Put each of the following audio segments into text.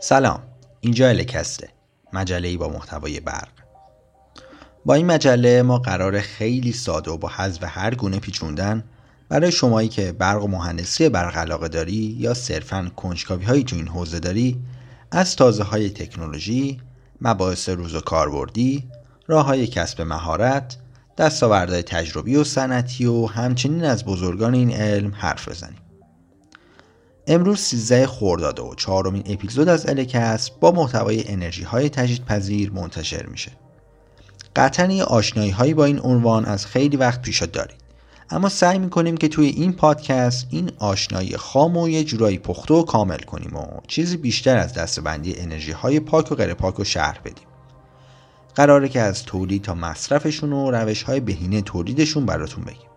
سلام اینجا الکسته مجله ای با محتوای برق. با این مجله ما قرار خیلی ساده و با حذف هر گونه پیچوندن برای شمایی که برق و مهندسی برق علاقه داری یا صرفا کنجکاوی هایی تو این حوزه داری از تازه های تکنولوژی مباحث روز و کاربردی راه های کسب مهارت دستاوردهای تجربی و صنعتی و همچنین از بزرگان این علم حرف بزنیم امروز 13 خرداد و چهارمین اپیزود از الکس با محتوای انرژی های تجدیدپذیر منتشر میشه. قطعا یه آشنایی هایی با این عنوان از خیلی وقت پیش دارید. اما سعی می‌کنیم که توی این پادکست این آشنایی خام و یه جورایی پخته و کامل کنیم و چیزی بیشتر از دستبندی انرژی های پاک و غیر پاک و شهر بدیم. قراره که از تولید تا مصرفشون و روش های بهینه تولیدشون براتون بگیم.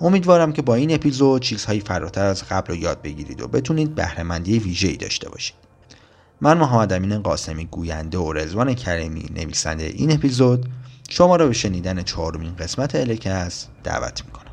امیدوارم که با این اپیزود چیزهایی فراتر از قبل رو یاد بگیرید و بتونید بهرهمندی ویژه‌ای داشته باشید. من محمد امین قاسمی گوینده و رزوان کریمی نویسنده این اپیزود شما را به شنیدن چهارمین قسمت الکس دعوت می‌کنم.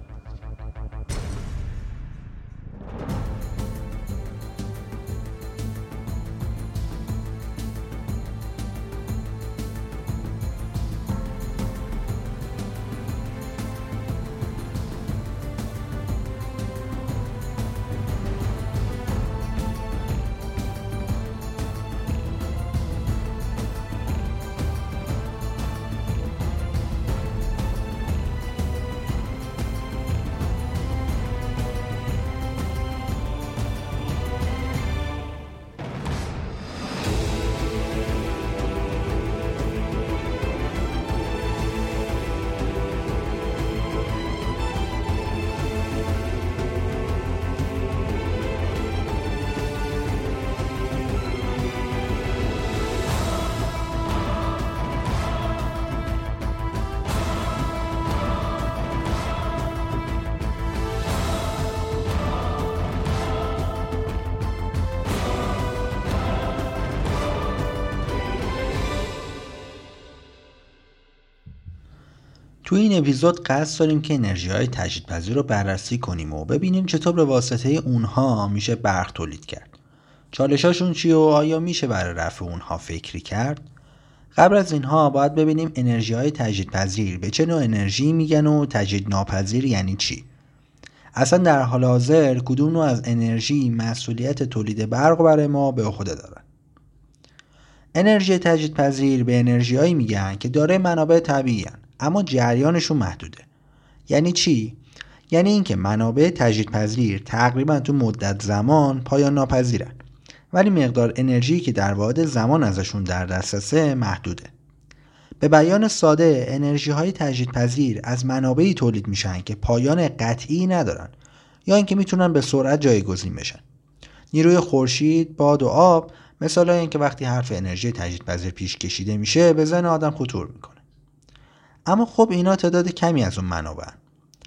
اپیزود قصد داریم که انرژی های تجدیدپذیر رو بررسی کنیم و ببینیم چطور به واسطه اونها میشه برق تولید کرد. چالشاشون چی و آیا میشه برای رفع اونها فکری کرد؟ قبل از اینها باید ببینیم انرژی های تجدیدپذیر به چه نوع انرژی میگن و تجدید ناپذیر یعنی چی؟ اصلا در حال حاضر کدوم نوع از انرژی مسئولیت تولید برق برای ما به عهده دارن؟ انرژی تجدیدپذیر به انرژیهایی میگن که داره منابع طبیعی اما جریانشون محدوده. یعنی چی؟ یعنی اینکه منابع تجدیدپذیر تقریبا تو مدت زمان پایان ناپذیرن. ولی مقدار انرژی که در واحد زمان ازشون در دسترسه محدوده. به بیان ساده انرژی های تجدیدپذیر از منابعی تولید میشن که پایان قطعی ندارن یا اینکه می‌تونن به سرعت جایگزین بشن. نیروی خورشید باد و آب مثال اینکه وقتی حرف انرژی تجدیدپذیر پیش کشیده میشه به ذهن آدم خطور می‌کنه. اما خب اینا تعداد کمی از اون منابع.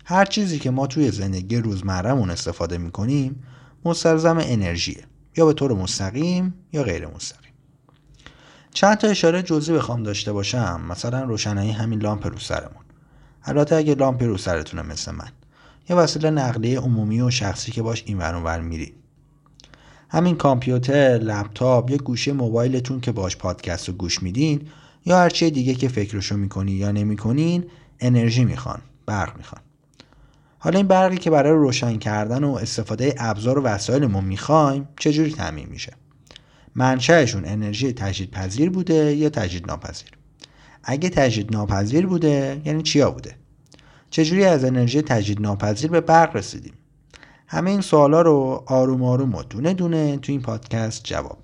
هر چیزی که ما توی زندگی روزمرهمون استفاده می‌کنیم مستلزم انرژیه. یا به طور مستقیم یا غیر مستقیم. چند تا اشاره جزئی بخوام داشته باشم. مثلا روشنایی همین لامپ رو سرمون. البته اگه لامپ رو سرتونه مثل من. یا وسیله نقلیه عمومی و شخصی که باش این ور میری همین کامپیوتر لپتاپ یا گوشه موبایلتون که باش پادکست رو گوش میدین یا هر چیه دیگه که فکرشو می‌کنی یا نمی‌کنین انرژی می‌خوان برق می‌خوان. حالا این برقی که برای روشن کردن و استفاده ابزار و وسایلمون می‌خوایم چجوری تعمین میشه؟ منشأشون انرژی تجدید پذیر بوده یا تجدید ناپذیر اگه تجدید ناپذیر بوده یعنی چیا بوده؟ چجوری از انرژی تجدید ناپذیر به برق رسیدیم؟ همه این سوالا رو آروم آروم و دونه دونه تو این پادکست جواب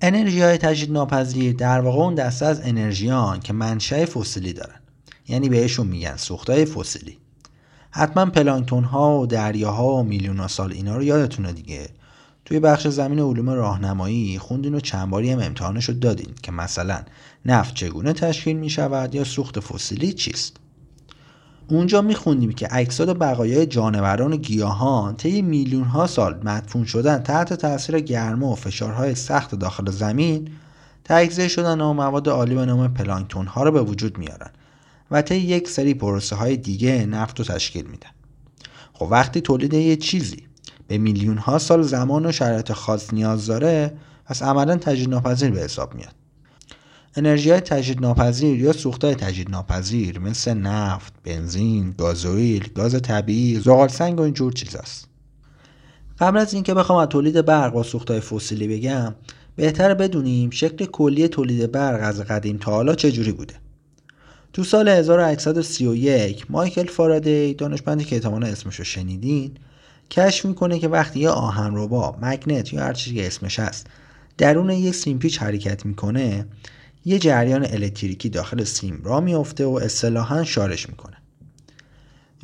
انرژی های تجدید ناپذیر در واقع اون دسته از انرژیان که منشأ فسیلی دارن. یعنی بهشون میگن سوختهای فسیلی. حتما پلانکتون ها و دریاها و میلیون سال اینا رو یادتونه دیگه. توی بخش زمین علوم راهنمایی خوندین و چند باری هم امتحانش رو دادین که مثلا نفت چگونه تشکیل می شود یا سوخت فسیلی چیست؟ اونجا میخوندیم که اجساد و بقایای جانوران و گیاهان طی میلیون ها سال مدفون شدن تحت تاثیر گرما و فشارهای سخت داخل زمین تجزیه شدن و مواد عالی به نام پلانکتون ها رو به وجود میارن و طی یک سری پروسه های دیگه نفت رو تشکیل میدن. خب وقتی تولید یه چیزی به میلیون ها سال زمان و شرایط خاص نیاز داره پس عملا تجدید ناپذیر به حساب میاد. انرژی های تجدید ناپذیر یا سوخت های تجدید ناپذیر مثل نفت، بنزین، گازوئیل، گاز طبیعی، زغال سنگ و اینجور چیزاست. قبل از اینکه بخوام از تولید برق با سوخت های فسیلی بگم بهتر بدونیم شکل کلی تولید برق از قدیم تا حالا چجوری بوده. تو سال 1831 مایکل فارادی دانشمندی که احتمالا اسمش رو شنیدین کشف می‌کنه که وقتی یه آهنربا مگنت یا هر چیزی که اسمش هست درون یک سیمپیچ حرکت می‌کنه یه جریان الکتریکی داخل سیم را میفته و اصطلاحا شارش می‌کنه.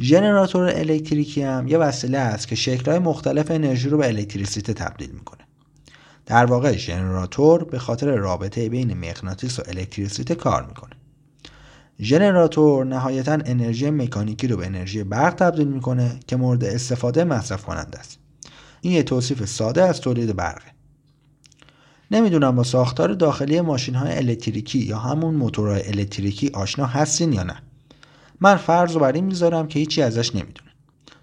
ژنراتور الکتریکی هم یه وسیله است که شکلهای مختلف انرژی رو به الکتریسیته تبدیل می‌کنه. در واقع ژنراتور به خاطر رابطه بین مغناطیس و الکتریسیته کار می‌کنه. ژنراتور نهایتا انرژی مکانیکی رو به انرژی برق تبدیل می‌کنه که مورد استفاده مصرف کننده است. این یه توصیف ساده از تولید برقه. نمی‌دونم با ساختار داخلی ماشین های الکتریکی یا همون موتورهای الکتریکی آشنا هستین یا نه. من فرض رو بر این می‌ذارم که هیچی ازش نمی‌دونه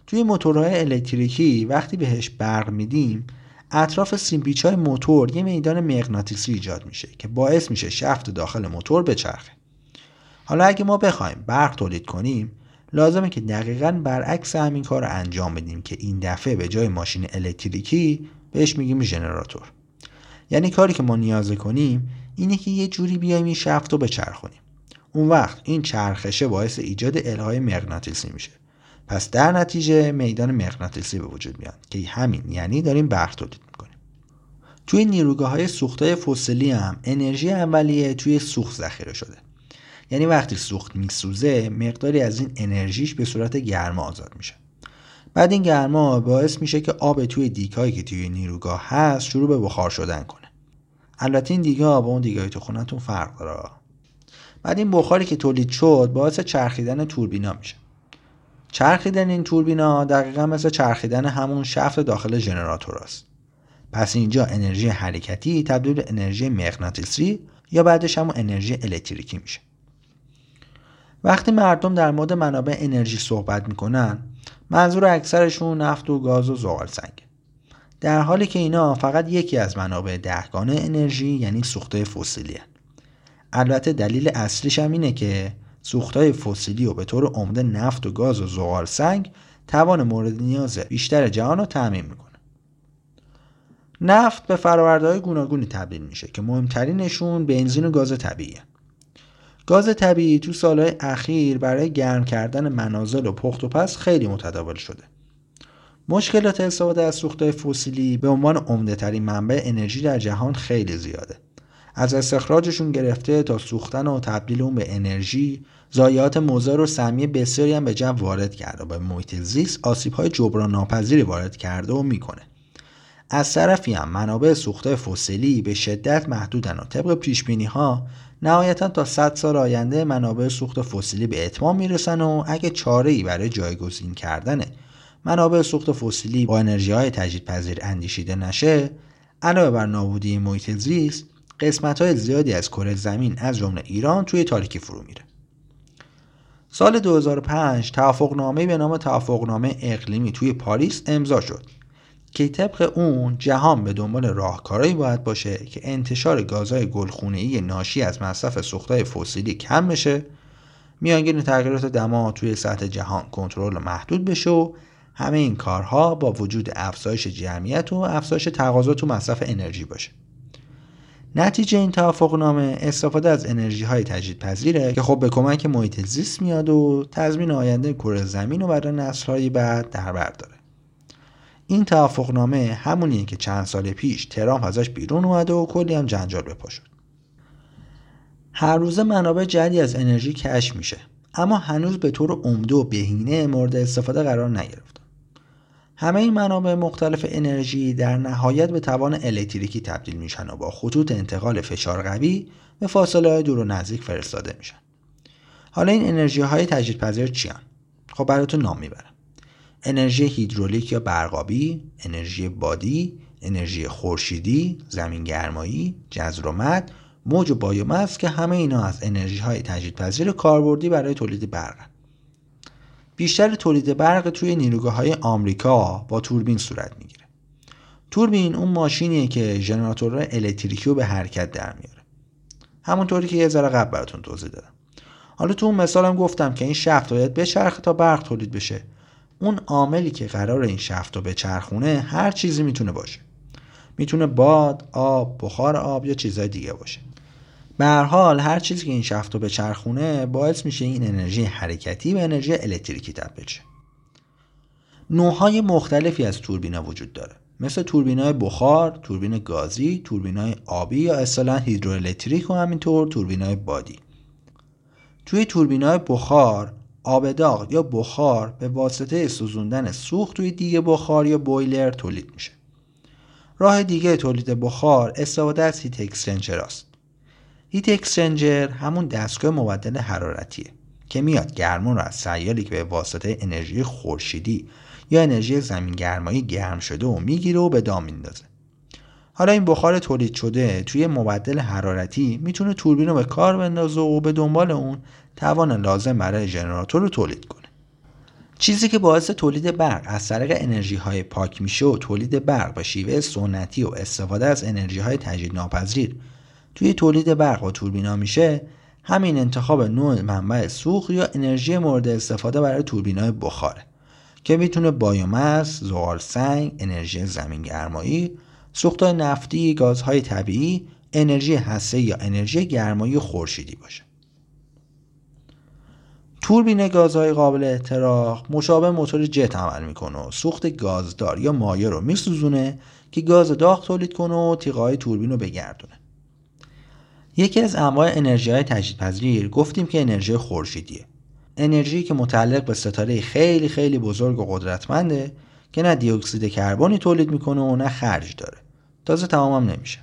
توی موتورهای الکتریکی وقتی بهش برق میدیم اطراف سیمپیچ های موتور یه میدان مغناطیسی ایجاد میشه که باعث میشه شفت داخل موتور بچرخه. حالا اگه ما بخوایم برق تولید کنیم لازمه که دقیقا برعکس همین کار انجام بدیم که این دفعه به جای ماشین الکتریکی بهش میگیم ژنراتور. یعنی کاری که ما نیاز کنیم اینه که یه جوری بیایم این شفت رو بچرخونیم. اون وقت این چرخشه باعث ایجاد الهای مغناطیسی میشه. پس در نتیجه میدان مغناطیسی به وجود میاد که همین یعنی داریم برق تولید می‌کنیم. توی نیروگاه های سوخت فسیلی هم انرژی اولیه توی سوخت ذخیره شده. یعنی وقتی سوخت میسوزه مقداری از این انرژیش به صورت گرما آزاد میشه. بعد این گرما باعث میشه که آب توی دیگهایی که توی نیروگاه هست شروع به بخار شدن کنه. البته این دیگه با اون دیگه تو خونتون فرق داره. بعد این بخاری که تولید شد باعث چرخیدن توربینا میشه. چرخیدن این توربینا دقیقا مثل چرخیدن همون شفت داخل ژنراتور است. پس اینجا انرژی حرکتی تبدیل به انرژی مغناطیسی یا بعدش همون انرژی الکتریکی میشه. وقتی مردم در مورد منابع انرژی صحبت می‌کنن منظور اکثرشون نفت و گاز و زغال سنگ در حالی که اینا فقط یکی از منابع دهگانه انرژی یعنی سوختهای فسیلی هن. البته دلیل اصلیش هم اینه که سوختهای فسیلی و به طور عمده نفت و گاز و زغال سنگ توان مورد نیاز بیشتر جهان رو تعمین می‌کنه نفت به فرآورده‌های گوناگونی تبدیل میشه که مهمترینشون بنزین و گاز طبیعی گاز طبیعی تو سالهای اخیر برای گرم کردن منازل و پخت و پس خیلی متداول شده. مشکلات استفاده از سوختهای فسیلی به عنوان عمده ترین منبع انرژی در جهان خیلی زیاده. از استخراجشون گرفته تا سوختن و تبدیل اون به انرژی ضایعات مضر و سمی بسیاری هم به جو وارد کرده و به محیط زیست آسیب‌های جبران ناپذیری وارد کرده و می‌کنه. از طرفی هم منابع سوخته فسیلی به شدت محدودن و طبق پیش ها نهایتا تا 100 سال آینده منابع سوخت فسیلی به اتمام می‌رسن و اگه چاره ای برای جایگزین کردن منابع سوخت فسیلی با انرژی های تجدیدپذیر اندیشیده نشه علاوه بر نابودی محیط زیست قسمت های زیادی از کره زمین از جمله ایران توی تاریکی فرو میره. سال 2005 توافقنامه به نام توافقنامه اقلیمی توی پاریس امضا شد که طبق اون جهان به دنبال راهکارهایی باید باشه که انتشار گازهای گلخونه‌ای ناشی از مصرف سوختهای فسیلی کم بشه میانگین تغییرات دما توی سطح جهان کنترل محدود بشه و همه این کارها با وجود افزایش جمعیت و افزایش تقاضا تو مصرف انرژی باشه. نتیجه این توافقنامه استفاده از انرژی های تجدید پذیره که خب به کمک محیط زیست میاد و تضمین آینده کره زمین و برای نسل بعد در بر داره. این توافقنامه همونیه که چند سال پیش ترامپ ازش بیرون اومده و کلی هم جنجال بپا شد. هر روزه منابع جدی از انرژی کشف میشه اما هنوز به طور عمده و بهینه مورد استفاده قرار نگرفت. همه این منابع مختلف انرژی در نهایت به توان الکتریکی تبدیل میشن و با خطوط انتقال فشار قوی به فاصله های دور و نزدیک فرستاده میشن. حالا این انرژی های تجدیدپذیر چیان؟ خب براتون نام می‌برم. انرژی هیدرولیک یا برقابی انرژی بادی انرژی خورشیدی زمین گرمایی جزر و مد موج و بایومس که همه اینا از انرژی های تجدیدپذیر کاربردی برای تولید برق بیشتر تولید برق توی نیروگاه های آمریکا با توربین صورت می‌گیره. توربین اون ماشینیه که ژنراتور الکتریکی رو به حرکت در میاره. همونطوری که یه ذره قبل براتون توضیح دادم. حالا تو اون مثالم گفتم که این شفت باید بچرخه تا برق تولید بشه. اون عاملی که قرار این شفت رو بچرخونه هر چیزی می‌تونه باشه. می‌تونه باد، آب، بخار آب یا چیزهای دیگه باشه. به هر حال هر چیزی که این شفت رو بچرخونه باعث میشه این انرژی حرکتی به انرژی الکتریکی تبدیل شه نوعهای مختلفی از توربینا وجود داره مثل توربینای بخار، توربین گازی، توربینای آبی یا اصطلاحا هیدروالکتریک و همینطور توربینای بادی. توی توربینای بخار آب داغ یا بخار به واسطه سوزوندن سوخت توی دیگه بخار یا بویلر تولید میشه. راه دیگه تولید بخار استفاده از هیت اکسچنجر است. هیت اکسچنجر همون دستگاه مبدل حرارتیه که میاد گرما رو از سیالی که به واسطه انرژی خورشیدی یا انرژی زمین گرمایی گرم شده و می‌گیره و به دام میندازه. حالا این بخار تولید شده توی مبدل حرارتی می‌تونه توربین رو به کار بندازه و به دنبال اون توان لازم برای ژنراتور رو تولید کنه. چیزی که باعث تولید برق از طریق انرژی های پاک میشه و تولید برق به شیوه سنتی و استفاده از انرژی های تجدید ناپذیر توی تولید برق و توربینا میشه همین انتخاب نوع منبع سوخت یا انرژی مورد استفاده برای توربینای بخاره که می‌تونه بایومس، زغال سنگ، انرژی زمین گرمایی، سوختهای نفتی، گازهای طبیعی، انرژی هسته یا انرژی گرمایی خورشیدی باشه. توربین گازهای قابل احتراق مشابه موتور جت عمل می‌کنه و سوخت گازدار یا مایع رو میسوزونه که گاز داغ تولید کنه و تیغه توربین رو بگردونه. یکی از انواع انرژی های تجدیدپذیر گفتیم که انرژی خورشیدیه. انرژی که متعلق به ستاره خیلی خیلی بزرگ و قدرتمنده که نه دیوکسید کربنی تولید می‌کنه و نه خرج داره. تازه تمامم نمیشه.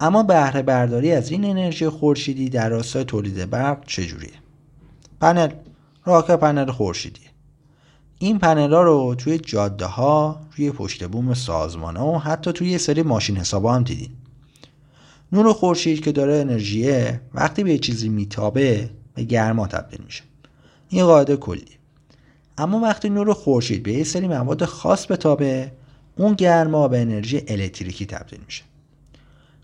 اما بهره برداری از این انرژی خورشیدی در راستای تولید برق چجوریه؟ پنل راکه پنل خورشیدی این پنل ها رو توی جاده ها روی پشت بوم سازمان ها و حتی توی سری ماشین حساب هم دیدین نور خورشید که داره انرژیه وقتی به چیزی میتابه به گرما تبدیل میشه. این قاعده کلی اما وقتی نور خورشید به یه سری مواد خاص بتابه اون گرما به انرژی الکتریکی تبدیل میشه.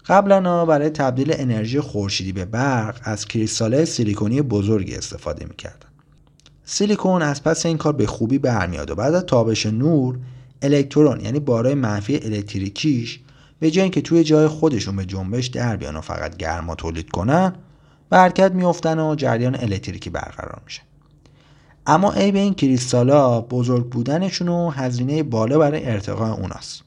قبلا برای تبدیل انرژی خورشیدی به برق از کریستالهای سیلیکونی بزرگی استفاده می‌کردن. سیلیکون از پس این کار به خوبی برمیاد و بعد از تابش نور الکترون یعنی بارای منفی الکتریکیش به جای اینکه توی جای خودشون به جنبش در بیان و فقط گرما تولید کنن به حرکت میفتن و جریان الکتریکی برقرار میشه. اما ای به این کریستالا بزرگ بودنشون و هزینه بالا برای ارتقاء اوناست.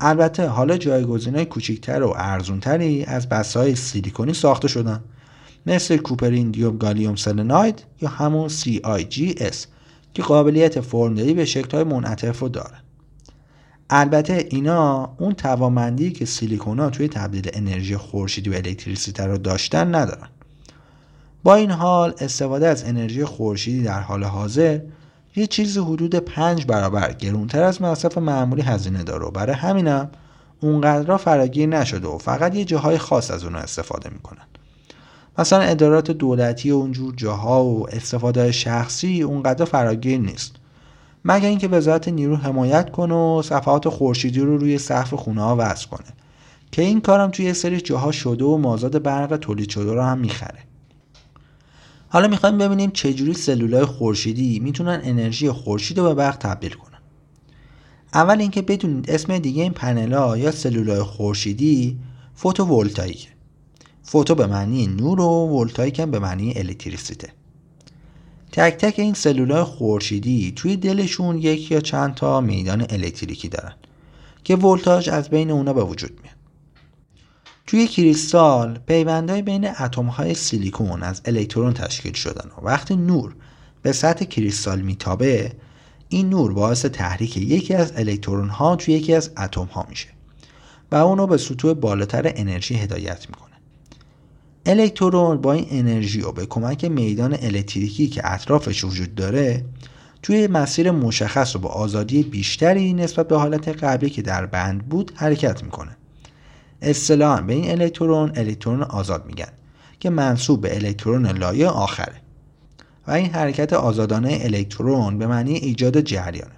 البته حالا جایگزینای کوچیکتر و ارزونتری از بسای سیلیکونی ساخته شدن. مثل کوپرین دیوب گالیوم سلناید یا همون CIGS که قابلیت فرمدهی به شکل‌های منعطف رو داره. البته اینا اون توانمندی که سیلیکونا توی تبدیل انرژی خورشیدی و الکتریسیته رو داشتن ندارن. با این حال استفاده از انرژی خورشیدی در حال حاضر یه چیزی حدود پنج برابر گرونتر از مصرف معمولی هزینه داره و برای همینم اونقدر فراگیر نشده و فقط یه جاهای خاص از اون استفاده می‌کنن. مثلا ادارات دولتی و اونجور جاها و استفاده شخصی اونقدر فراگیر نیست. مگر اینکه وزارت نیرو حمایت کنه و صفحات خورشیدی رو روی سقف خونه ها وصل کنه. که این کارم توی سری جاها شده و مازاد برق تولید شده رو هم می‌خره. حالا می‌خوایم ببینیم چجوری سلولای خورشیدی می‌تونن انرژی خورشید رو به برق تبدیل کنن. اول اینکه بدونید اسم دیگه این پنل یا سلولای خورشیدی فوتوولتاییک فوتو به معنی نور و ولتایک هم به معنی الکتریسیته. تک تک این سلولای خورشیدی توی دلشون یک یا چند تا میدان الکتریکی دارن که ولتاژ از بین اونا به وجود میاد. توی کریستال پیوندهای بین اتمهای سیلیکون از الکترون تشکیل شدن و وقتی نور به سطح کریستال میتابه این نور باعث تحریک یکی از الکترون ها توی یکی از اتم ها میشه و اونو به سطوح بالاتر انرژی هدایت می‌کنه. الکترون با این انرژی و به کمک میدان الکتریکی که اطرافش وجود داره توی مسیر مشخص و با آزادی بیشتری نسبت به حالت قبلی که در بند بود حرکت می‌کنه. اصطلاحا به این الکترون الکترون آزاد میگن که منصوب به الکترون لایه آخره. و این حرکت آزادانه الکترون به معنی ایجاد جریانه.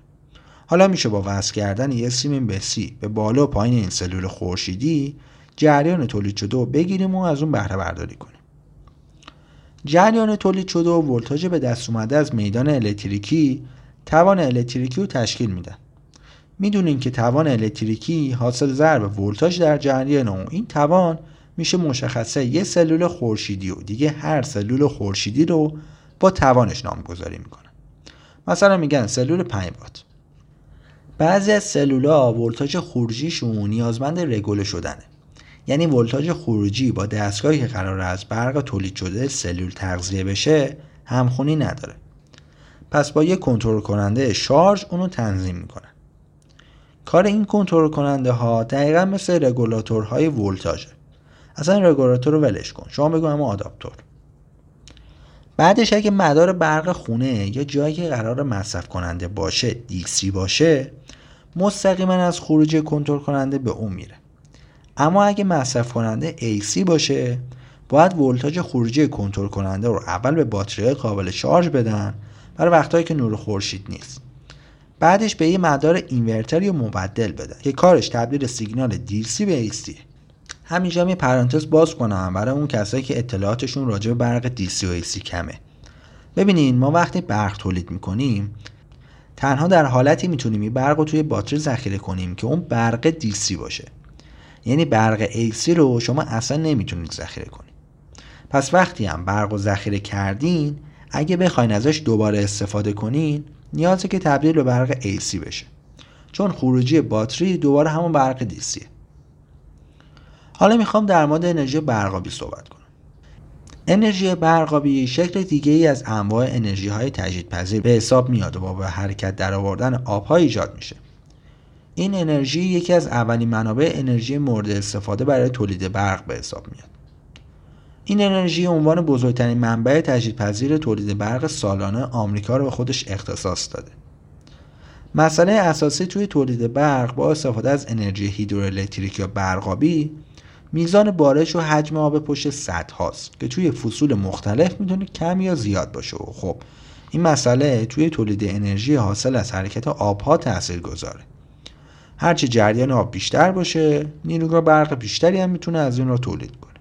حالا میشه با وصل کردن یه سیم به سی به بالا و پایین این سلول خورشیدی جریان تولید شده و بگیریم و از اون بهره برداری کنیم. جریان تولید شده و ولتاژ به دست اومده از میدان الکتریکی توان الکتریکی رو تشکیل میدن. می‌دونین که توان الکتریکی حاصل ضرب ولتاژ در جریان اون. این توان میشه مشخصه یه سلول خورشیدی و دیگه هر سلول خورشیدی رو با توانش نامگذاری می‌کنن مثلا میگن سلول 5 وات. بعضی از سلولا ولتاژ خروجیشون نیازمند رگوله شدنه. یعنی ولتاژ خروجی با دستگاهی که قرار از برق تولید شده سلول تغذیه بشه همخونی نداره. پس با یک کنترل کننده شارژ اونو تنظیم می‌کنن کار این کنترل کننده ها دقیقا مثل رگولاتورهای ولتاژه اصلا رگولاتور رو ولش کن. شما بگو اما آداپتور. بعدش اگه مدار برق خونه یا جایی که قرار مصرف کننده باشه دیسی باشه مستقیما از خروج کنترل کننده به اون میره. اما اگه مصرف کننده AC باشه باید ولتاژ خروجی کنترل کننده رو اول به باتری قابل شارژ بدن برای وقتهایی که نور خورشید نیست. بعدش به یه مدار اینورتر یا مبدل بدن که کارش تبدیل سیگنال DC به AC همینجا یه پرانتز باز کنم برای اون کسایی که اطلاعاتشون راجع به برق DC و AC کمه. ببینین ما وقتی برق تولید می‌کنیم تنها در حالتی می‌تونیم این برق رو توی باتری ذخیره کنیم که اون برق DC باشه. یعنی برق AC رو شما اصلا نمی‌تونید ذخیره کنید. پس وقتی هم برق رو ذخیره کردین اگه بخواین ازش دوباره استفاده کنین نیازه که تبدیل به برق AC بشه. چون خروجی باتری دوباره همون برق دیسیه. حالا می‌خوام در مورد انرژی برقابی صحبت کنم. انرژی برقابی شکل دیگه ای از انواع انرژی های تجدیدپذیر به حساب میاد و با به حرکت در آوردن آبها ایجاد میشه. این انرژی یکی از اولین منابع انرژی مورد استفاده برای تولید برق به حساب میاد. این انرژی عنوان بزرگترین منبع تجدیدپذیر تولید برق سالانه آمریکا رو به خودش اختصاص داده. مسئله اساسی توی تولید برق با استفاده از انرژی هیدروالکتریک یا برقابی میزان بارش و حجم آب پشت سطح هاست که توی فصول مختلف می‌تونه کم یا زیاد باشه. و خب این مسئله توی تولید انرژی حاصل از حرکت آبها تاثیر گذاره هرچی جریان آب بیشتر باشه نیروگاه برق بیشتری هم می‌تونه از این را تولید کنه.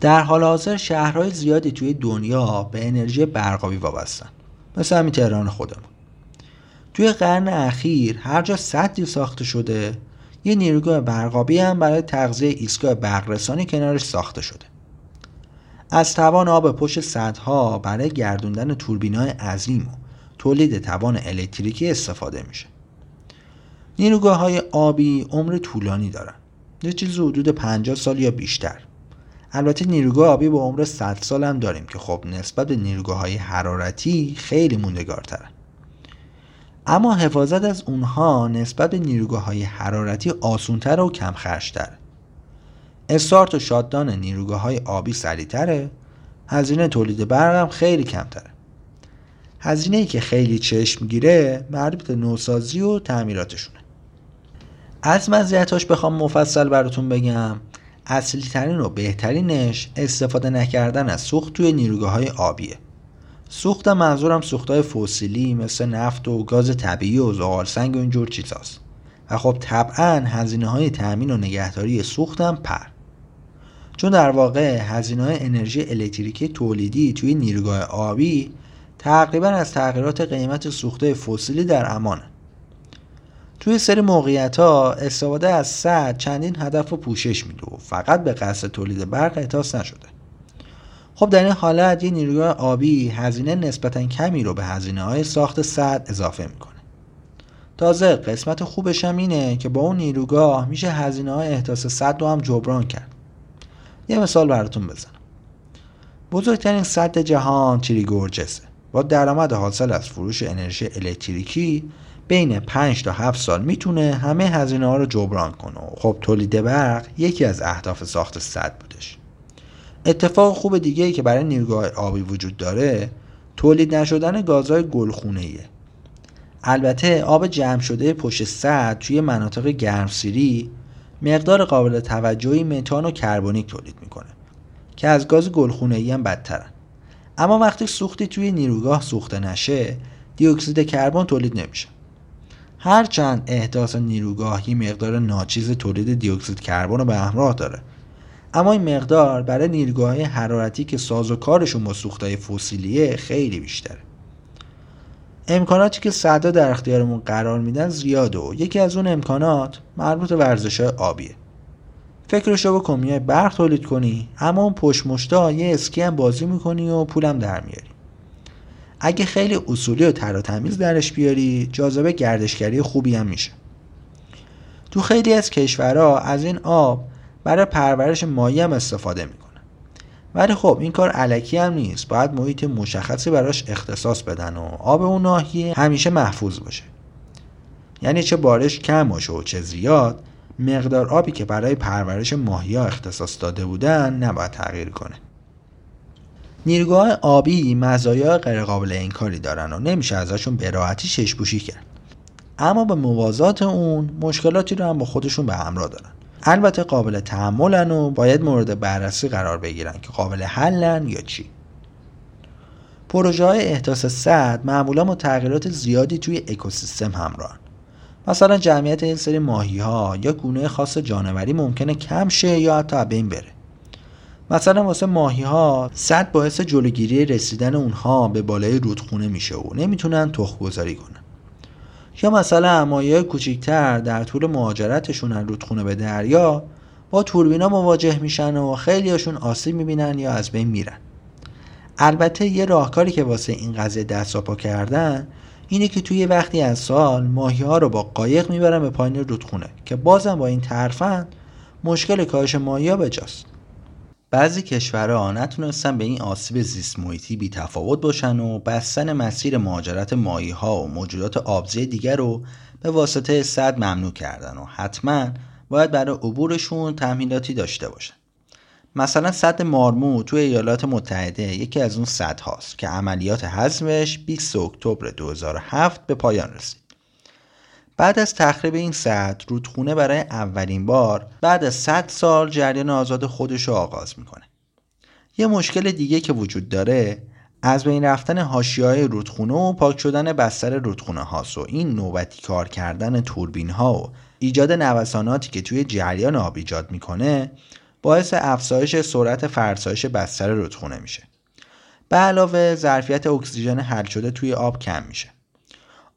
در حال حاضر شهرهای زیادی توی دنیا به انرژی برقابی وابستن. مثل همین تهران خودمون. توی قرن اخیر هر جا سدی ساخته شده یه نیروگاه برقابی هم برای تغذیه ایستگاه برقرسانی کنارش ساخته شده. از توان آب پشت سدها برای گردوندن توربینای عظیم و تولید توان الکتریکی استفاده میشه. نیروگاه های آبی عمر طولانی دارن. یه چیز حدود 50 سال یا بیشتر. البته نیروگاه آبی با عمر 100 سال هم داریم که خب نسبت به نیروگاه های حرارتی خیلی موندگارترن. اما حفاظت از اونها نسبت به نیروگاه های حرارتی آسونتر و کم خرشتر استارت و شاددان نیروگاه های آبی سریعتره. هزینه تولید برق هم خیلی کمتره. هزینه ای که خیلی چشم می‌گیره مربوط به نوسازی و تعمیراتشونه. از مزیتاش بخوام مفصل براتون بگم. اصلی ترین و بهترینش استفاده نکردن از سوخت توی نیروگاه های آبیه. سوخت منظورم سوخت های فسیلی مثل نفت و گاز طبیعی و زغال سنگ و اینجور چیزاست. و خب طبعا هزینه های تأمین و نگهداری سوختم پر. چون در واقع هزینه های انرژی الکتریکی تولیدی توی نیروگاه آبی تقریبا از تغییرات قیمت سوخته فسیلی در امانه. توی سری موقعیت ها استفاده از سد چندین هدف رو پوشش میده و فقط به قصد تولید برق احتاس نشده. خب در این حالت یه نیروگاه آبی هزینه نسبتا کمی رو به هزینه های ساخت سد اضافه می‌کنه. تازه قسمت خوبش هم اینه که با اون نیروگاه میشه هزینه های احداث سد رو هم جبران کرد. یه مثال براتون بزنم. بزرگترین سد جهان چریگورجسه با درآمد حاصل از فروش انرژی الکتریکی بین 5 تا 7 سال می‌تونه همه هزینه ها رو جبران کنه. خب تولید برق یکی از اهداف ساخت صد بودش. اتفاق خوب دیگه ای که برای نیروگاه آبی وجود داره تولید نشدن گازهای گلخونه. البته آب جمع شده پشت سد توی مناطق گرمسیری مقدار قابل توجهی متان و کربونیک تولید می‌کنه که از گاز گلخونه ای هم بدترن. اما وقتی سوختی توی نیروگاه سوخته نشه دیوکسید کربن تولید نمیشه. هرچند احداث نیروگاهی مقدار ناچیز تولید دیوکسید کربن رو به همراه داره. اما این مقدار برای نیروگاه حرارتی که ساز و کارشون با سوختهای فسیلیه خیلی بیشتره. امکاناتی که صدا در اختیارمون قرار میدن زیاده و یکی از اون امکانات مربوط به ورزش آبیه. فکرشو بکن میای برق تولید کنی اما اون پشت مشتا یه اسکی هم بازی می‌کنی و پولم در میاری. اگه خیلی اصولی و تر و تمیز درش بیاری جاذبه گردشگری خوبی هم میشه. تو خیلی از کشورها از این آب برای پرورش ماهی هم استفاده می‌کنن. ولی خب این کار علکی هم نیست. باید محیط مشخصی براش اختصاص بدن و آب اون ناحیه همیشه محفوظ باشه. یعنی چه بارش کم باشه و چه زیاد مقدار آبی که برای پرورش ماهی ها اختصاص داده بودن نباید تغییر کنه. نیروگاه آبی مزایا غیرقابل انکاری دارن و نمیشه ازشون به راحتی ششپوشی کرد. اما به موازات اون مشکلاتی رو هم با خودشون به همراه دارن. البته قابل تحملن و باید مورد بررسی قرار بگیرن که قابل حلن یا چی. پروژه های احداث سد معمولا با تغییرات زیادی توی اکوسیستم همراهن. مثلا جمعیت این سری ماهی ها یا گونه خاص جانوری ممکنه کم شه یا حتی بین بره. مثلا واسه ماهی ها صد باعث جلوگیری رسیدن اونها به بالای رودخونه میشه و نمی‌تونن تخم گذاری کنن. یا مثلا ماهی کوچیکتر در طول مهاجرتشون از رودخونه به دریا با توربینا مواجه میشن و خیلیاشون آسیب می‌بینن یا از بین میرن. البته یه راهکاری که واسه این قضیه دست پا کردن اینه که توی وقتی از سال ماهی ها رو با قایق می‌برن به پایین رودخونه که بازم با این ترفند مشکل کاهش ماهی ها بجاست. بعضی کشورها نتونستن به این آسیب زیست محیطی بی تفاوت باشن و بستن مسیر مهاجرت ماهی ها و موجودات آبزی دیگر رو به واسطه صد ممنوع کردن و حتما باید برای عبورشون تمهیداتی داشته باشن. مثلا صد مارمو توی ایالات متحده یکی از اون صد هاست که عملیات حزمش 20 اکتبر 2007 به پایان رسید. بعد از تخریب این سد رودخونه برای اولین بار بعد از 100 سال جریان آزاد خودش رو آغاز می‌کنه. یه مشکل دیگه که وجود داره از بین رفتن های رودخونه و پاک شدن بستر رودخونه هاست و این نوبتی کار کردن توربین ها و ایجاد نوساناتی که توی جریان آب ایجاد می‌کنه باعث افزایش سرعت فرسایش بستر رودخونه میشه. به علاوه ظرفیت اکسیژن حل شده توی آب کم میشه.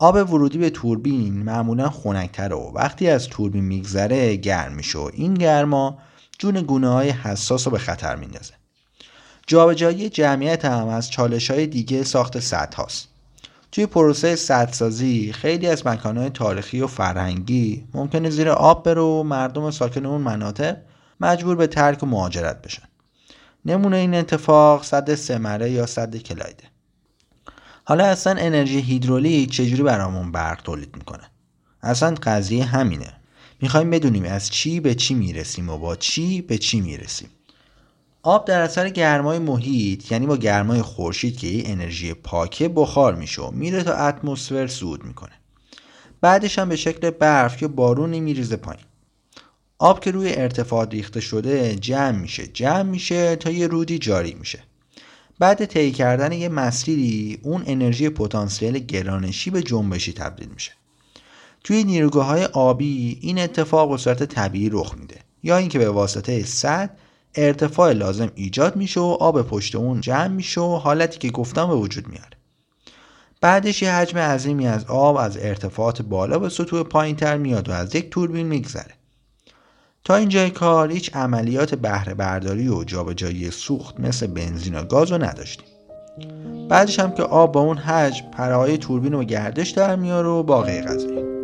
آب ورودی به توربین معمولا خنکتره و وقتی از توربین میگذره گرم میشه و این گرما جون گونه های حساس رو به خطر میندازه. جابجایی جمعیت هم از چالش های دیگه ساخت سطح هاست. توی پروسه سدسازی خیلی از مکانهای تاریخی و فرهنگی ممکنه زیر آب بره و مردم ساکن اون مناطق مجبور به ترک و مهاجرت بشن. نمونه این اتفاق صد سمره یا صد کلایده. حالا اصلا انرژی هیدرولیک چجوری برامون برق تولید می‌کنه؟ اصلا قضیه همینه. می‌خوایم بدونیم از چی به چی می‌رسیم و با چی به چی می‌رسیم. آب در اثر گرمای محیط یعنی با گرمای خورشید که یه انرژی پاکه بخار میشه و میره تا اتمسفر صعود می‌کنه. بعدش هم به شکل برف یا بارونی میریزه پایین. آب که روی ارتفاع ریخته شده جمع میشه. جمع میشه تا یه رودی جاری میشه. بعد طی کردن یه مسیری اون انرژی پتانسیل گرانشی به جنبشی تبدیل میشه. توی نیروگاه های آبی این اتفاق به صورت طبیعی رخ میده. یا اینکه به واسطه صد ارتفاع لازم ایجاد میشه و آب پشت اون جمع میشه و حالتی که گفتم به وجود میاره. بعدش یه حجم عظیمی از آب از ارتفاعات بالا به سطوح پایین تر میاد و از یک توربین میگذره. تا اینجای کار هیچ عملیات بهره برداری و جابجایی سوخت مثل بنزین و گاز رو نداشتیم. بعدش هم که آب با اون حجم پرهای توربین رو گردش در میاره و باقی قضیه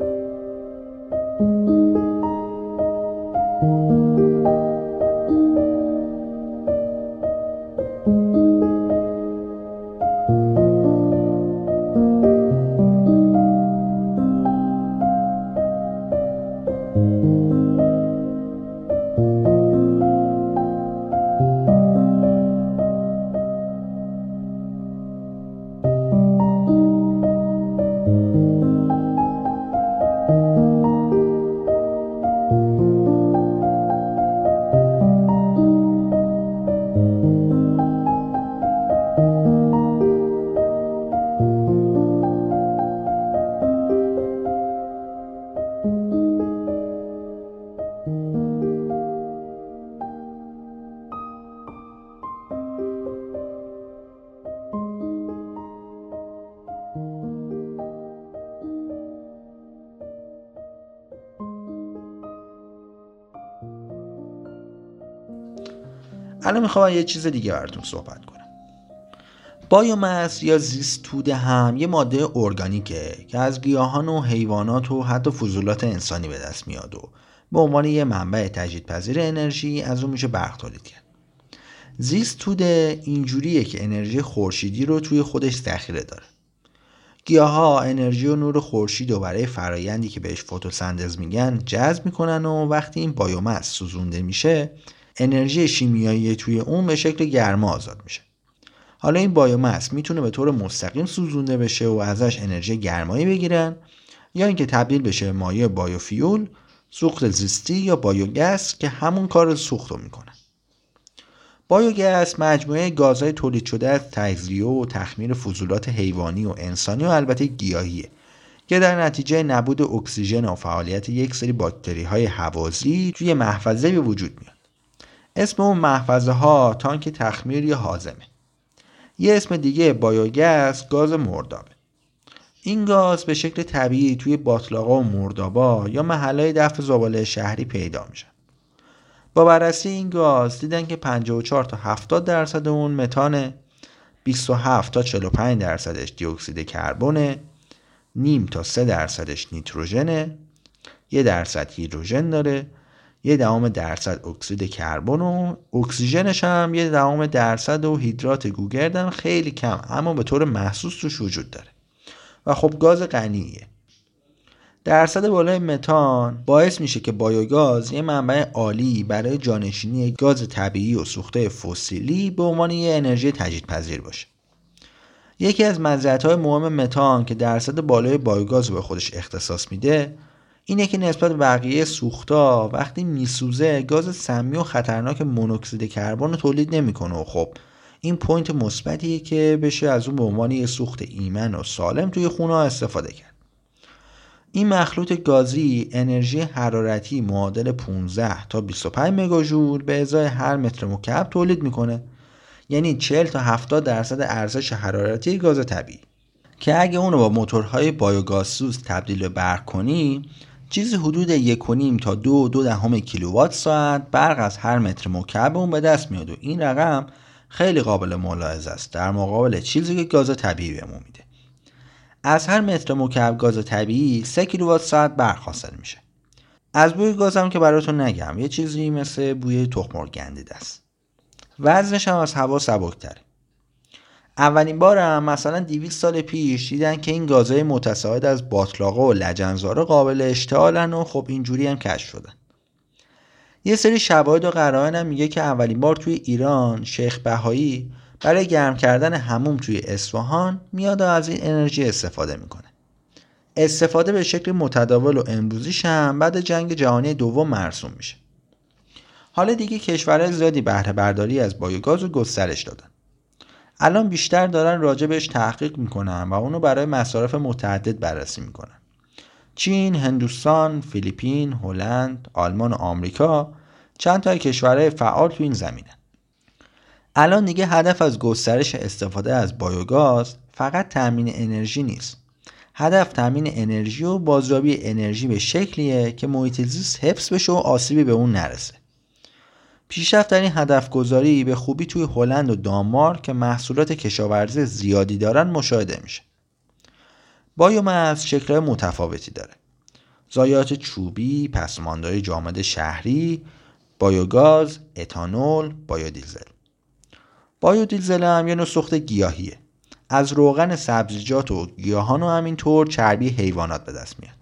می‌خوام یه چیز دیگه براتون صحبت کنم. بایومس یا زیست توده هم یه ماده ارگانیکه که از گیاهان و حیوانات و حتی فضولات انسانی به دست میاد و به عنوان یه منبع تجدیدپذیر انرژی از اون میشه برق تولید کرد. زیست توده اینجوریه که انرژی خورشیدی رو توی خودش ذخیره داره. گیاه ها انرژی و نور خورشید و برای فرایندی که بهش فتوسنتز میگن جذب می‌کنن و وقتی این بایومس سوزونده میشه انرژی شیمیایی توی اون به شکل گرما آزاد میشه. حالا این بایومس می‌تونه به طور مستقیم سوزونده بشه و ازش انرژی گرمایی بگیرن یا اینکه تبدیل بشه مایع بایوفیول سوخت زیستی یا بایوگس که همون کار سوخت رو می‌کنه. بایوگس مجموعه گازهای تولید شده از تجزیه و تخمیر فضولات حیوانی و انسانی و البته گیاهیه که در نتیجه نبود اکسیژن و فعالیت یک سری باکتری های حوازی توی محفظه به وجود میاد. اسم اون محفظه ها تانک تخمیر یا حازمه. یه اسم دیگه بایوگس گاز مردابه. این گاز به شکل طبیعی توی باطلاقا و مردابا یا محلهای دفع زباله شهری پیدا میشه. با بررسی این گاز دیدن که 54 تا 70 درصد اون متان 27 تا 45 درصدش دیوکسید کربن نیم تا 3 درصدش نیتروژنه یه درصد هیدروژن داره یه دهم درصد اکسید کربن و اکسیژنش هم یه دهم درصد و هیدرات گوگرد خیلی کم اما به طور محسوس توش وجود داره. و خب گاز غنیه. درصد بالای متان باعث میشه که بایوگاز یه منبع عالی برای جانشینی گاز طبیعی و سوخته فسیلی به عنوان یه انرژی تجدیدپذیر باشه. یکی از مزیت‌های مهم متان که درصد بالای بایوگاز به خودش اختصاص میده اینه که نسبت به بقیه سوختا وقتی میسوزه گاز سمی و خطرناک مونوکسید کربن رو تولید نمی‌کنه. و خب این point مثبتیه که بشه از اون به عنوان یه سوخت ایمن و سالم توی خونه استفاده کرد. این مخلوط گازی انرژی حرارتی معادل 15 تا 25 مگاژول به ازای هر متر مکعب تولید می‌کنه. یعنی 40 تا 70 درصد ارزش حرارتی گاز طبیعی. که اگه اونو با موتورهای بایوگازسوز تبدیل به برق کنی چیزی حدود 1.5 تا 2 دو دهم کیلووات ساعت برق از هر متر مکعب اون به دست میاد و این رقم خیلی قابل ملاحظه است. در مقابل چیزی که گاز طبیعی بهمون میده. از هر متر مکعب گاز طبیعی 3 کیلووات ساعت برق حاصل میشه. از بوی گازم که براتون نگم یه چیزی مثل بوی تخم گندید است. وزنش هم از هوا سبکتره. اولین بار هم مثلا 200 سال پیش دیدن که این گازهای متساعد از باطلاقه و لجنزاره قابل اشتعالن و خب اینجوری هم کشف شدن. یه سری شواهد و قرائن هم میگه که اولین بار توی ایران شیخ بهایی برای گرم کردن هموم توی اصفهان میاد و از این انرژی استفاده می‌کنه. استفاده به شکل متداول و امروزیش هم بعد جنگ جهانی دوم مرسوم میشه. حالا دیگه کشورهای زیادی بهره برداری از بایوگاز و گسترش دادن. الان بیشتر دارن راجبش تحقیق می‌کنن و اونو برای مصارف متعدد بررسی می‌کنن. چین، هندوستان، فیلیپین، هلند، آلمان و آمریکا چند تا کشورهای فعال تو این زمینه. الان دیگه هدف از گسترش استفاده از بایوگاز فقط تأمین انرژی نیست. هدف تأمین انرژی و بازیابی انرژی به شکلیه که محیط زیست حفظ بشه و آسیبی به اون نرسه. پیشرفت در این هدف گذاری به خوبی توی هلند و دانمارک که محصولات کشاورزی زیادی دارن مشاهده میشه. بایومس شکل متفاوتی داره. زایات چوبی، پسماندهای جامد شهری، بایوگاز، اتانول، بایودیزل. بایودیزل هم یه نوع سوخت گیاهیه. از روغن سبزیجات و گیاهان و همینطور چربی حیوانات به دست میاد.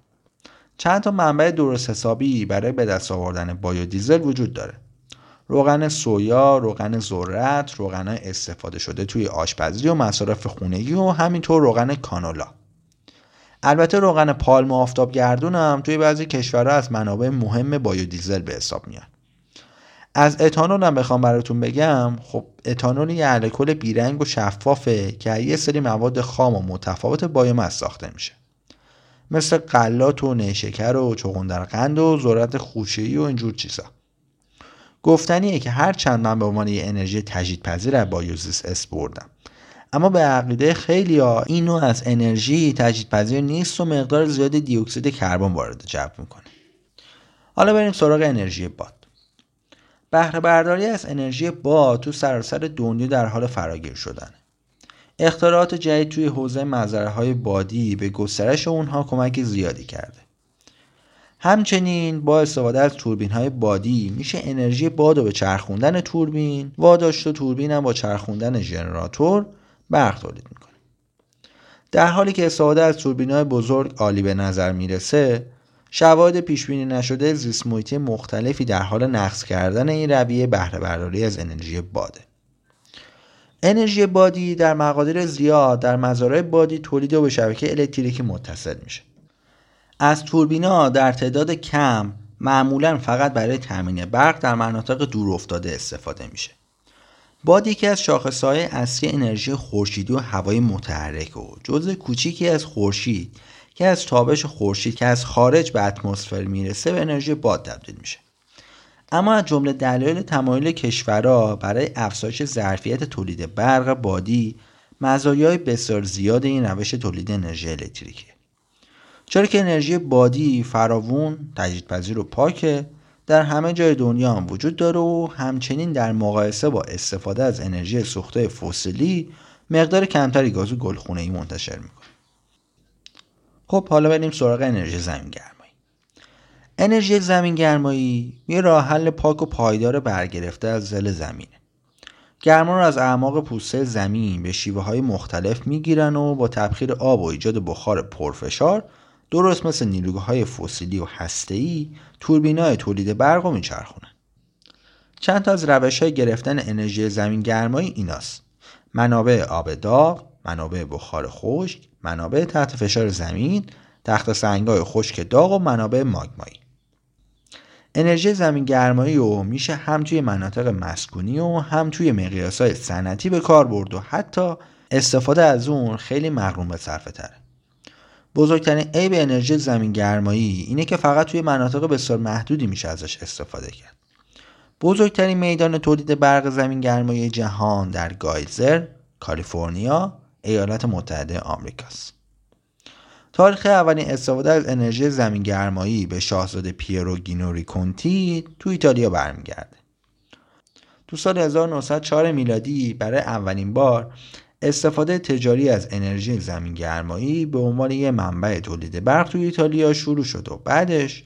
چند تا منبع درست حسابی برای به دست آوردن بایودیزل وجود داره. روغن سویا، روغن ذرت، روغن استفاده شده توی آشپزی و مصارف خونگی و همینطور روغن کانولا. البته روغن پالم و آفتابگردون هم توی بعضی کشورها از منابع مهم بایودیزل به حساب میاد. از اتانول هم بخوام براتون بگم خب اتانول یه الکل بیرنگ و شفافه که یه سری مواد خام و متفاوت بایومس ساخته میشه. مثل غلات و نیشکر و چغندر قند و ذرت خوشه‌ای و اینجور چیزا. گفتنیه که هر چند من به عنوان یه انرژی تجدیدپذیر از biomass اسم بردم. اما به عقیده خیلی ها این از انرژی تجدیدپذیر نیست و مقدار زیاد دیوکسید کربن وارد جو می‌کنه. حالا بریم سراغ انرژی باد. بهره برداری از انرژی باد تو سراسر دنیا در حال فراگیر شدنه. اختراعات جدید توی حوزه مزرعه های بادی به گسترش اونها کمک زیادی کرده. همچنین با استفاده از توربین های بادی میشه انرژی باد رو به چرخوندن توربین واداشت و توربین هم با چرخوندن ژنراتور برق تولید می‌کنه. در حالی که استفاده از توربین های بزرگ عالی به نظر می‌رسه شواهد پیش بینی نشده زیست مختلفی در حال نقص کردن این رویه بهره برداری از انرژی باده. انرژی بادی در مقادیر زیاد در مزارع بادی تولید و به شبکه الکتریکی متصل میشه. از توربینا در تعداد کم معمولا فقط برای تامین برق در مناطق دور افتاده استفاده میشه. باد یکی از شاخصهای اصلی انرژی خورشیدی و هوای متحرک و جزء کوچیکی از خورشید که از تابش خورشید که از خارج به اتمسفر می‌رسه به انرژی باد تبدیل میشه. اما از جمله دلایل تمایل کشورها برای افزایش ظرفیت تولید برق بادی مزایای بسیار زیاد این روش تولید انرژی الکتریکی. چرا که انرژی بادی فراوون تجدیدپذیر و پاکه در همه جای دنیا هم وجود داره و همچنین در مقایسه با استفاده از انرژی سوخته فسیلی مقدار کمتری گاز و گلخونه ای منتشر می‌کنه. خب حالا بریم سراغ انرژی زمین گرمایی انرژی زمین گرمایی یه راه حل پاک و پایدار برگرفته از زل زمینه. گرما رو از اعماق پوسته زمین به شیوه های مختلف می‌گیرن و با تبخیر آب و ایجاد بخار پرفشار درست مثل نیروگاه های فسیلی و هسته‌ای های تولید برق رو میچرخونن. چند تا از روش های گرفتن انرژی زمین گرمایی ایناست. منابع آب داغ منابع بخار خشک منابع تحت فشار زمین تخت سنگای خشک داغ و منابع ماگمایی. انرژی زمین گرمایی رو میشه هم توی مناطق مسکونی و هم توی مقیاس های صنعتی به کار برد و حتی استفاده از اون خیلی مغروم به صرفه تره بزرگترین عیب انرژی زمین گرمایی اینه که فقط توی مناطق بسیار محدودی میشه ازش استفاده کرد بزرگترین میدان تولید برق زمین گرمایی جهان در گایزر، کالیفرنیا، ایالات متحده آمریکاست. تاریخ اولین استفاده از انرژی زمین گرمایی به شاهزاده پیرو گینوری کنتی تو ایتالیا برمیگرده. تو سال 1904 میلادی برای اولین بار استفاده تجاری از انرژی زمین گرمایی به عنوان یک منبع تولید برق توی ایتالیا شروع شد و بعدش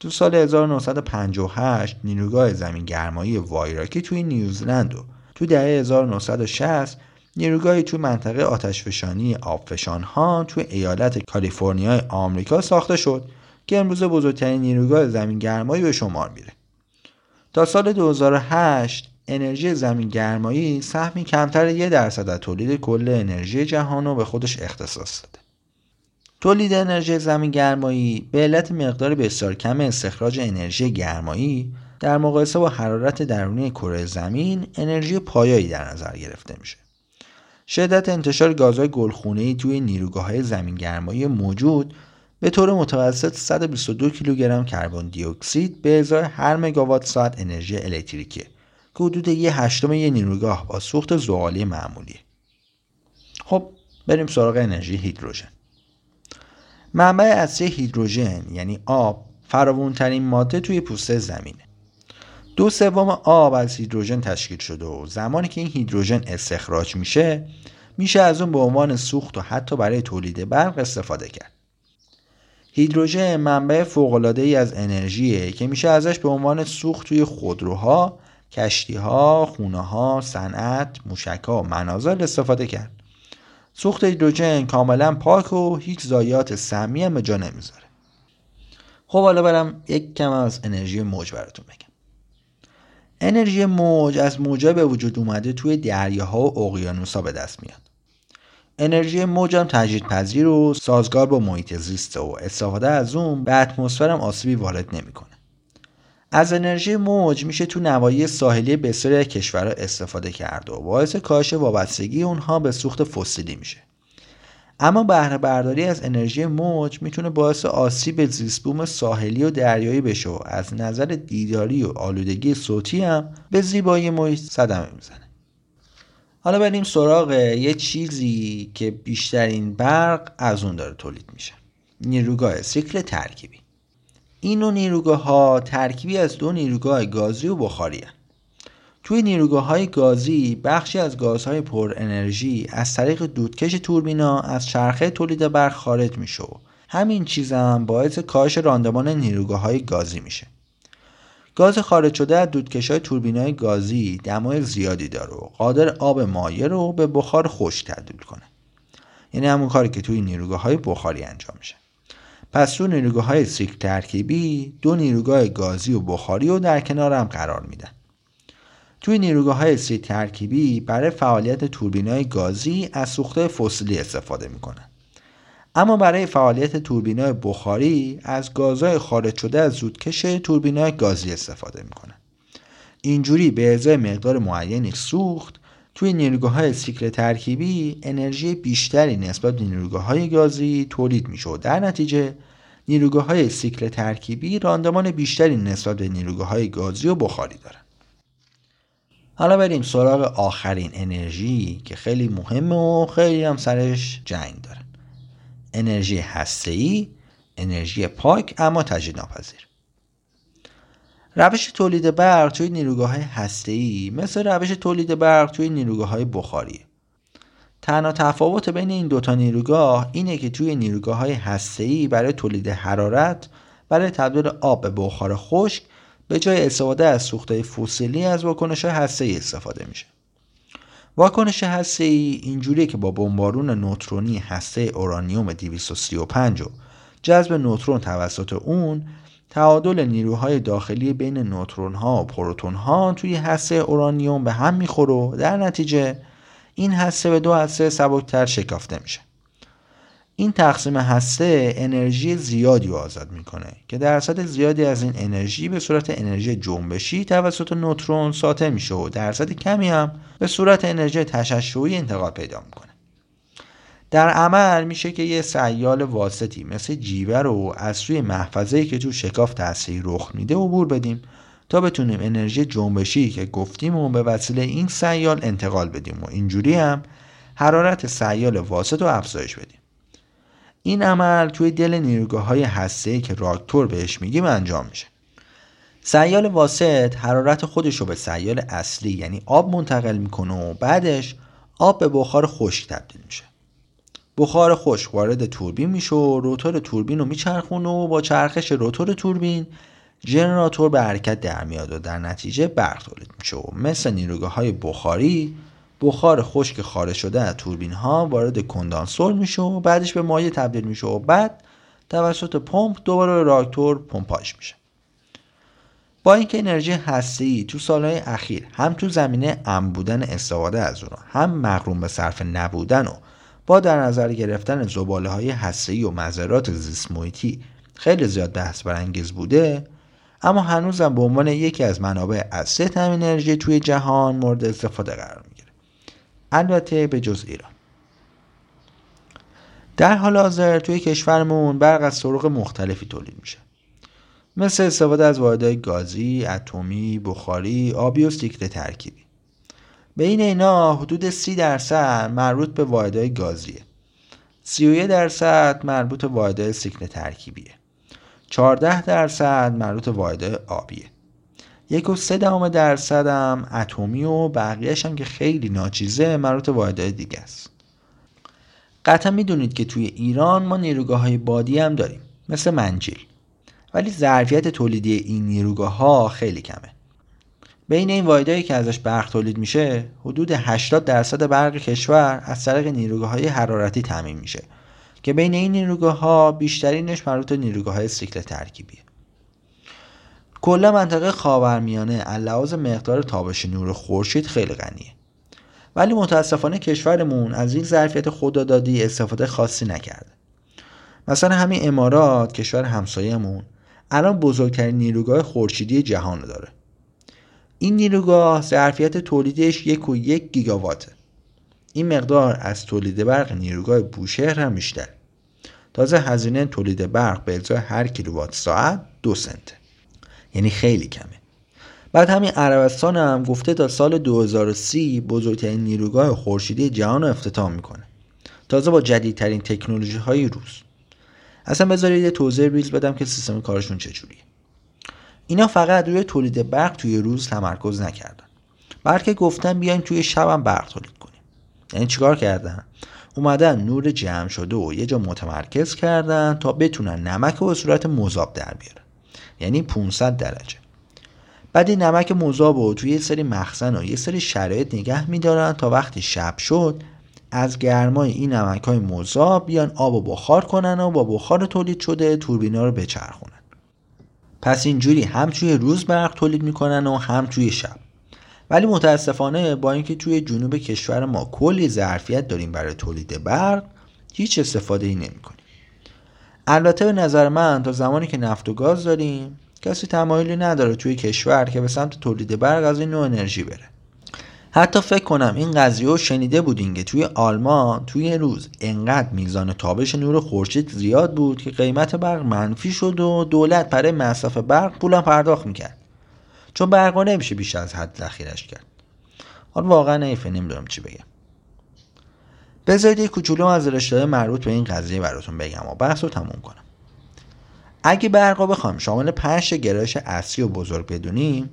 تو سال 1958 نیروگاه زمین گرمایی وایراکی توی نیوزلند و تو دهه 1960 نیروگاهی توی منطقه آتشفشانی آبفشان ها توی ایالت کالیفرنیا آمریکا ساخته شد که امروز بزرگترین نیروگاه زمین گرمایی به شمار میره. تا سال 2008 انرژی زمین گرمایی سهمی کمتر یه درصد از تولید کل انرژی جهان رو به خودش اختصاص داده. تولید انرژی زمین گرمایی به علت مقدار بسیار کم استخراج انرژی گرمایی در مقایسه با حرارت درونی کره زمین انرژی پایایی در نظر گرفته میشه. شدت انتشار گازهای گلخونه‌ای توی نیروگاه های زمین گرمایی موجود به طور متوسط 122 کیلوگرم کربن دی اکسید به ازای هر مگاوات ساعت انرژی الکتریکیه که حدود یه هشتم یه نیروگاه با سوخت زغالی معمولی. خب بریم سراغ انرژی هیدروژن. منبع اصلی هیدروژن یعنی آب فراوونترین ماده توی پوسته زمینه. دو سوم آب از هیدروژن تشکیل شده و زمانی که این هیدروژن استخراج میشه میشه از اون به عنوان سوخت و حتی برای تولید برق استفاده کرد. هیدروژن منبع فوق‌العاده ای از انرژیه که میشه ازش به عنوان سوخت توی خودروها کشتی ها، خونه ها، صنعت، موشک ها منازل استفاده کرد. سوخت هیدروژن کاملا پاک و هیچ ضایعات سمی هم به جا نمی‌ذاره. خب حالا برم یک کم از انرژی موج براتون بگم. انرژی موج از موجا به وجود اومده توی دریاها و اقیانوسا به دست میاد. انرژی موج هم تجدید پذیر و سازگار با محیط زیسته و استفاده از اون به اتمسفر هم آسیبی وارد نمی‌کنه. از انرژی موج میشه تو نواحی ساحلی بسیاری کشورها استفاده کرد و باعث کاهش وابستگی اونها به سوخت فسیلی میشه. اما بهره برداری از انرژی موج می‌تونه باعث آسیب زیستبوم ساحلی و دریایی بشه و از نظر دیداری و آلودگی صوتی هم به زیبایی محیط صدمه می‌زنه. حالا بریم سراغ یه چیزی که بیشترین برق از اون داره تولید میشه. نیروگاه سیکل ترکیبی. این نیروگاه ها ترکیبی از دو نیروگاه گازی و بخاری هن. توی نیروگاه های گازی بخشی از گازهای پر انرژی از طریق دودکش توربینا از چرخه تولید برق خارج میشه همین چیز باعث کاهش راندمان نیروگاه های گازی میشه. گاز خارج شده از دودکش های توربین های گازی دمای زیادی داره و قادر آب مایع رو به بخار خشک تبدیل کنه. یعنی همون کاری که توی نیروگاه های بخاری انجام میشه. پس تو نیروگاه های سیکل ترکیبی دو نیروگاه گازی و بخاری رو در کنار هم قرار میدن. توی نیروگاه های سی ترکیبی برای فعالیت توربین های گازی از سوخته فسیلی استفاده می‌کنن. اما برای فعالیت توربین های بخاری از گازهای خارج شده از زودکش توربین های گازی استفاده می‌کنن. اینجوری به ازای مقدار معینی سوخت توی نیروگاه های سیکل ترکیبی انرژی بیشتری نسبت به نیروگاه های گازی تولید میشه و در نتیجه نیروگاه های سیکل ترکیبی راندمان بیشتری نسبت به نیروگاه های گازی و بخاری دارن. حالا بریم سراغ آخرین انرژی که خیلی مهمه و خیلی هم سرش جنگ دارن انرژی هسته‌ای انرژی پاک اما تجدید ناپذیر روش تولید برق توی نیروگاه های هسته‌ای مثل روش تولید برق توی نیروگاه های بخاریه تنها تفاوت بین این دوتا نیروگاه اینه که توی نیروگاه های هسته‌ای برای تولید حرارت برای تبدیل آب به بخار خشک به جای استفاده از سوختهای فسیلی از واکنش هسته‌ای استفاده میشه. واکنش هسته‌ای اینجوریه که با بمبارون نوترونی هسته اورانیوم 235 و جذب نوترون توسط اون تعادل نیروهای داخلی بین نوترون ها و پروتون ها توی هسته اورانیوم به هم می‌خوره و در نتیجه این هسته به دو هسته سبکتر شکافته میشه. این تقسیم هسته انرژی زیادی رو آزاد می‌کنه که درصد زیادی از این انرژی به صورت انرژی جنبشی توسط نوترون ساطع میشه و درصد کمی هم به صورت انرژی تشعشعی انتقال پیدا می‌کنه. در عمل میشه که یه سیال واسطی مثل جیوه رو از سوی محفظه‌ای که تو شکاف هسته‌ای رخ میده عبور بدیم تا بتونیم انرژی جنبشی که گفتیم و به وسیله این سیال انتقال بدیم و اینجوری هم حرارت سیال واسط رو افزایش بدیم. این عمل توی دل نیروگاه های هسته که راکتور بهش میگیم انجام میشه. سیال واسط حرارت خودش رو به سیال اصلی یعنی آب منتقل می‌کنه و بعدش آب به بخار خشک تبدیل میشه. بخار خشک وارد توربین میشه و روتور توربین رو میچرخونه و با چرخش روتور توربین ژنراتور به حرکت در میاد و در نتیجه برق تولید میشه و مثل نیروگاه های بخاری بخار خشک خارج شده از توربین ها وارد کندانسور میشه و بعدش به مایع تبدیل میشه و بعد توسط پمپ دوباره به راکتور پمپاژ میشه. با اینکه انرژی هسته‌ای تو سالهای اخیر هم تو زمینه ام بودن استفاده از اون هم مغروم به صرف نبودن و با در نظر گرفتن زباله های هسته‌ای و مذرات زیست خیلی زیاد بحث برانگیز بوده اما هنوزم به عنوان یکی از منابع اصلی تامین انرژی توی جهان مورد استفاده قرار می‌گیره. البته به جز ایران. در حال حاضر توی کشورمون برق از طرق مختلفی تولید میشه. مثل استفاده از واحدهای گازی، اتمی، بخاری، آبی و سیکل ترکیبی. بین اینا حدود سی درصد مربوط به واحدهای گازیه. 31 درصد مربوط به واحدهای سیکل ترکیبیه. 14 درصد مربوط به واحدهای آبیه. یک و سه دهم درصد هم اتمی و بقیهش هم که خیلی ناچیزه مربوط واحدهای دیگه است. قطعا می‌دونید که توی ایران ما نیروگاه های بادی هم داریم مثل منجیل. ولی ظرفیت تولیدی این نیروگاه ها خیلی کمه. بین این واحدهایی که ازش برق تولید میشه حدود 80 درصد برق کشور از طریق نیروگاه های حرارتی تامین میشه که بین این نیروگاه ها بیشترینش مربوط نیروگاه های سیکل ترکیبیه. کلا منطقه خاورمیانه علاوه مقدار تابش نور خورشید خیلی غنیه. ولی متاسفانه کشورمون از این ظرفیت خدادادی استفاده خاصی نکرده. مثلا همین امارات کشور همسایهمون الان بزرگترین نیروگاه خورشیدی جهان داره. این نیروگاه ظرفیت تولیدش یک و یک گیگاواته. این مقدار از تولید برق نیروگاه بوشهر هم بیشتر. تازه هزینه تولید برق به ازای هر کیلووات ساعت دو سنته. یعنی خیلی کمه. بعد همین عربستان هم گفته تا سال 2030 بزرگترین نیروگاه خورشیدی جهان رو افتتاح می‌کنه. تازه با جدیدترین تکنولوژی های روز. اصلا بذارید یه توضیح ریز بدم که سیستم کارشون چجوریه. اینا فقط روی تولید برق توی روز تمرکز نکردن. بلکه گفتن بیایم توی شبم برق تولید کنیم. یعنی چیکار کردن؟ اومدن نور جمع شده و یه جا متمرکز کردن تا بتونن نمک رو به صورت مذاب در بیارن. یعنی 500 درجه. بعد این نمک مذاب رو توی یه سری مخزن و یه سری شرایط نگه میدارن تا وقتی شب شد از گرمای این نمک های مذاب بیان آب و بخار کنن و با بخار تولید شده توربینا رو بچرخونن. پس اینجوری هم توی روز برق تولید می‌کنن و هم توی شب ولی متاسفانه با اینکه توی جنوب کشور ما کلی ظرفیت داریم برای تولید برق هیچ استفاده ای نمی کنیم. البته به نظر من تا زمانی که نفت و گاز داریم کسی تمایلی نداره توی کشور که به سمت تولید برق از این نوع انرژی بره حتی فکر کنم این قضیه رو شنیده بودین که توی آلمان توی روز انقدر میزان تابش نور خورشید زیاد بود که قیمت برق منفی شد و دولت برای مصرف برق پولم پرداخت می‌کرد. چون برق نمیشه بیش از حد ذخیرش کرد. حالا واقعا حیفه نمی‌دونم چی بگم. بذارید یه کوچولو از رشته مربوط به این قضیه براتون بگم و بحث رو تموم کنم. اگه برق رو بخوایم شامل پنج گرایش اصلی و بزرگ بدونیم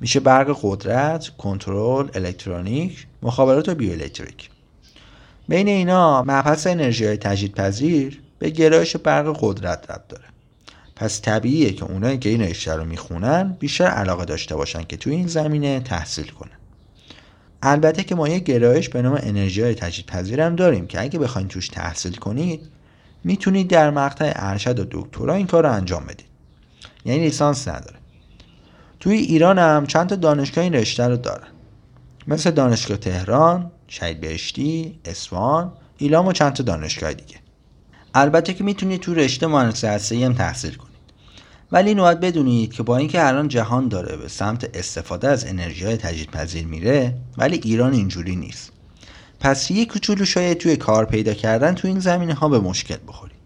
میشه برق قدرت، کنترل، الکترونیک، مخابرات و بیوالکتریک. بین اینا مبحث انرژی های تجدیدپذیر به گرایش برق قدرت ربط داره. پس طبیعیه که اونایی که این رشته رو می‌خونن بیشتر علاقه داشته باشن که توی این زمینه تحصیل کنن. البته که ما یه گرایش به نام انرژی های تجدیدپذیر هم داریم که اگه بخواید توش تحصیل کنید می‌تونید در مقطع ارشد و دکترا این کار رو انجام بدید. یعنی لیسانس نداره. توی ایران هم چند تا دانشگاه این رشته رو دارن. مثل دانشگاه تهران، شهید بهشتی، اسوان، ایلام و چند تا دانشگاه دیگه. البته که می‌تونید تو رشته مهندسی هسته‌ای هم تحصیل کنید. ولی این باید بدونید که با اینکه الان جهان داره به سمت استفاده از انرژی های تجدیدپذیر میره ولی ایران اینجوری نیست. پس یه کوچولو شاید توی کار پیدا کردن تو این زمینه ها به مشکل بخورید.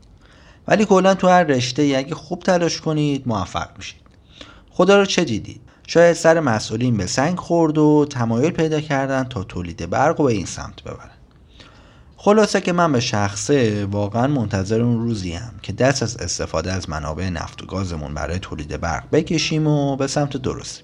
ولی کلا تو هر رشته اگه خوب تلاش کنید موفق میشید. خدا رو چه دیدید شاید سر مسئولین به سنگ خورد و تمایل پیدا کردن تا تولید برق و به این سمت ببرن. خلاصه که من به شخصه واقعا منتظر اون روزی هم که دست از استفاده از منابع نفت و گازمون برای تولید برق بکشیم و به سمت درستی